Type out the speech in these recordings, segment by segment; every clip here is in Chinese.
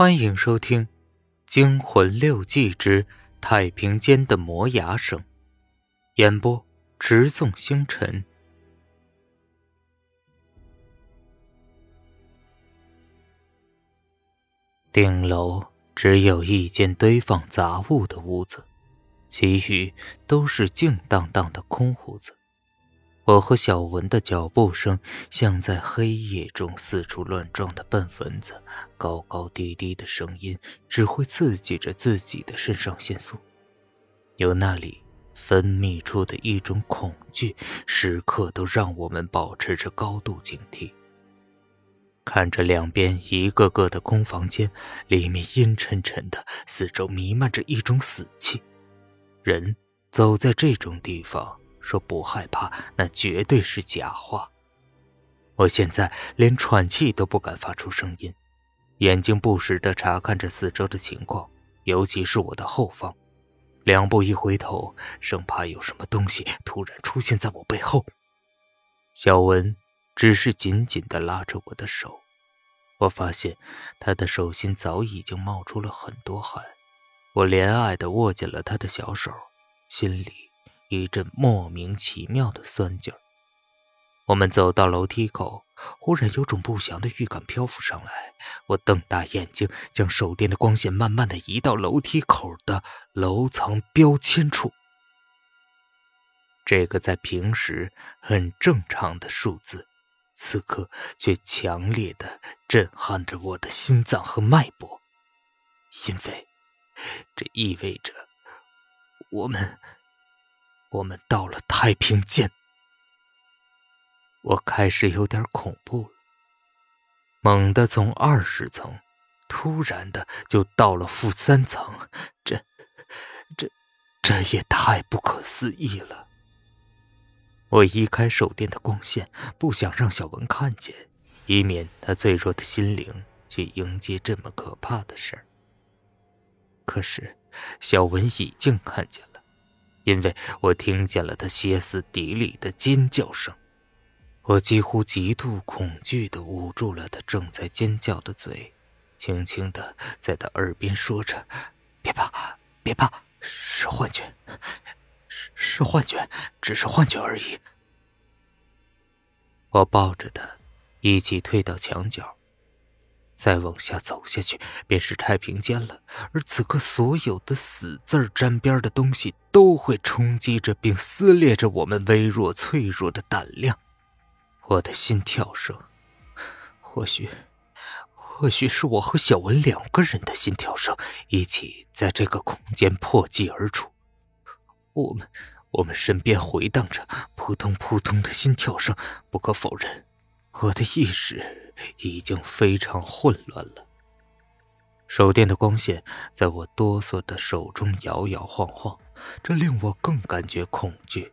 欢迎收听《惊魂六记之太平间的磨牙声》，演播：直纵星辰。顶楼只有一间堆放杂物的屋子，其余都是静荡荡的空屋子。我和小文的脚步声像在黑夜中四处乱撞的笨蚊子，高高低低的声音只会刺激着自己的肾上腺素，由那里分泌出的一种恐惧，时刻都让我们保持着高度警惕。看着两边一个个的空房间，里面阴沉沉的，四周弥漫着一种死气，人走在这种地方。说不害怕，那绝对是假话。我现在连喘气都不敢发出声音，眼睛不时地查看着四周的情况，尤其是我的后方。两步一回头，生怕有什么东西突然出现在我背后。小文只是紧紧地拉着我的手，我发现他的手心早已经冒出了很多汗。我怜爱地握紧了他的小手，心里。一阵莫名其妙的酸劲儿。我们走到楼梯口，忽然有种不祥的预感漂浮上来。我瞪大眼睛，将手电的光线慢慢的移到楼梯口的楼层标签处。这个在平时很正常的数字，此刻却强烈的震撼着我的心脏和脉搏，因为这意味着我们。我们到了太平间，我开始有点恐怖了。猛地从二十层，突然的就到了负三层，这、这、这也太不可思议了。我移开手电的光线，不想让小文看见，以免他脆弱的心灵去迎接这么可怕的事儿。可是，小文已经看见了。因为我听见了他歇斯底里的尖叫声，我几乎极度恐惧地捂住了他正在尖叫的嘴，轻轻地在他耳边说着：“别怕，别怕，是幻觉，是是幻觉，只是幻觉而已。”我抱着他，一起退到墙角。再往下走下去，便是太平间了。而此刻，所有的死字沾边的东西都会冲击着并撕裂着我们微弱脆弱的胆量。我的心跳声，或许，或许是我和小文两个人的心跳声一起在这个空间破击而出。我们，我们身边回荡着扑通扑通的心跳声。不可否认，我的意识。已经非常混乱了。手电的光线在我哆嗦的手中摇摇晃晃，这令我更感觉恐惧。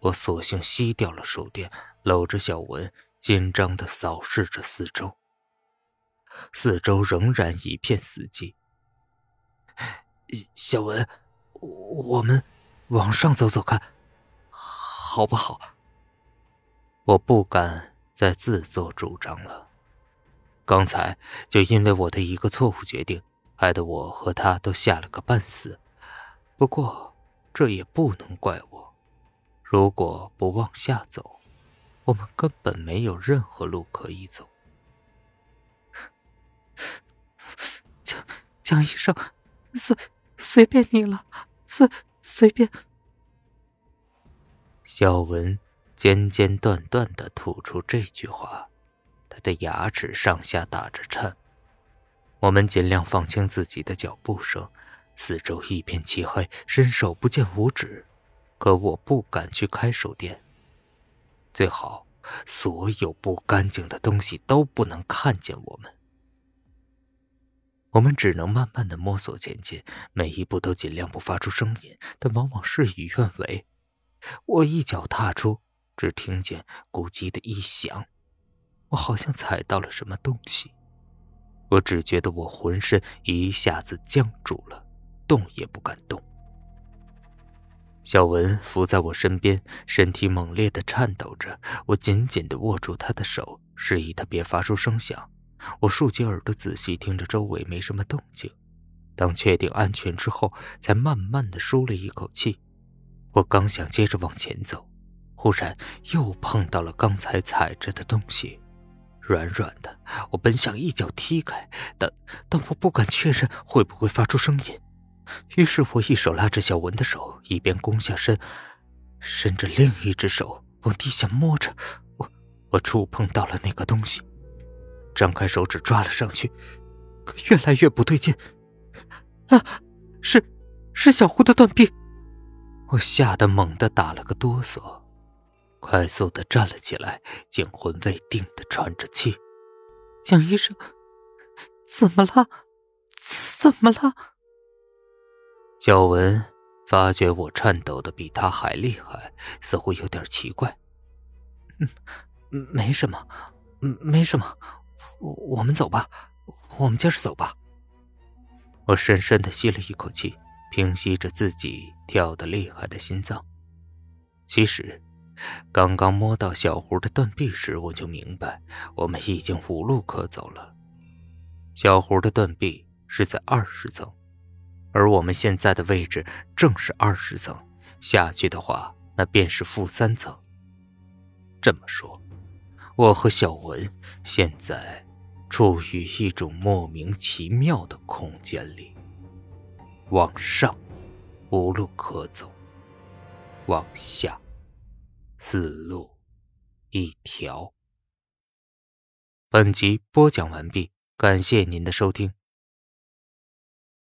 我索性熄掉了手电，搂着小文，紧张地扫视着四周。四周仍然一片死寂。小文，我们往上走走看，好不好？我不敢。在自作主张了。刚才就因为我的一个错误决定，害得我和他都吓了个半死。不过这也不能怪我。如果不往下走，我们根本没有任何路可以走。江江医生，随随便你了，随随便。小文。间间断断的吐出这句话，他的牙齿上下打着颤。我们尽量放轻自己的脚步声，四周一片漆黑，伸手不见五指。可我不敢去开手电，最好所有不干净的东西都不能看见我们。我们只能慢慢的摸索前进，每一步都尽量不发出声音，但往往事与愿违。我一脚踏出。只听见咕叽的一响，我好像踩到了什么东西。我只觉得我浑身一下子僵住了，动也不敢动。小文伏在我身边，身体猛烈的颤抖着。我紧紧的握住他的手，示意他别发出声响。我竖起耳朵仔细听着周围没什么动静。当确定安全之后，才慢慢的舒了一口气。我刚想接着往前走，忽然又碰到了刚才踩着的东西，软软的。我本想一脚踢开，但但我不敢确认会不会发出声音。于是我一手拉着小文的手，一边弓下身，伸着另一只手往地下摸着。我我触碰到了那个东西，张开手指抓了上去，可越来越不对劲。啊，是，是小胡的断臂！我吓得猛地打了个哆嗦，快速的站了起来，惊魂未定的喘着气。蒋医生，怎么了？怎么了？小文发觉我颤抖的比他还厉害，似乎有点奇怪。嗯，没什么，没什么，我们走吧，我们接着走吧。我深深的吸了一口气，平息着自己跳得厉害的心脏。其实，刚刚摸到小胡的断臂时，我就明白我们已经无路可走了。小胡的断臂是在二十层，而我们现在的位置正是二十层，下去的话，那便是负三层。这么说，我和小文现在……处于一种莫名其妙的空间里，往上无路可走，往下死路一条。本集播讲完毕，感谢您的收听。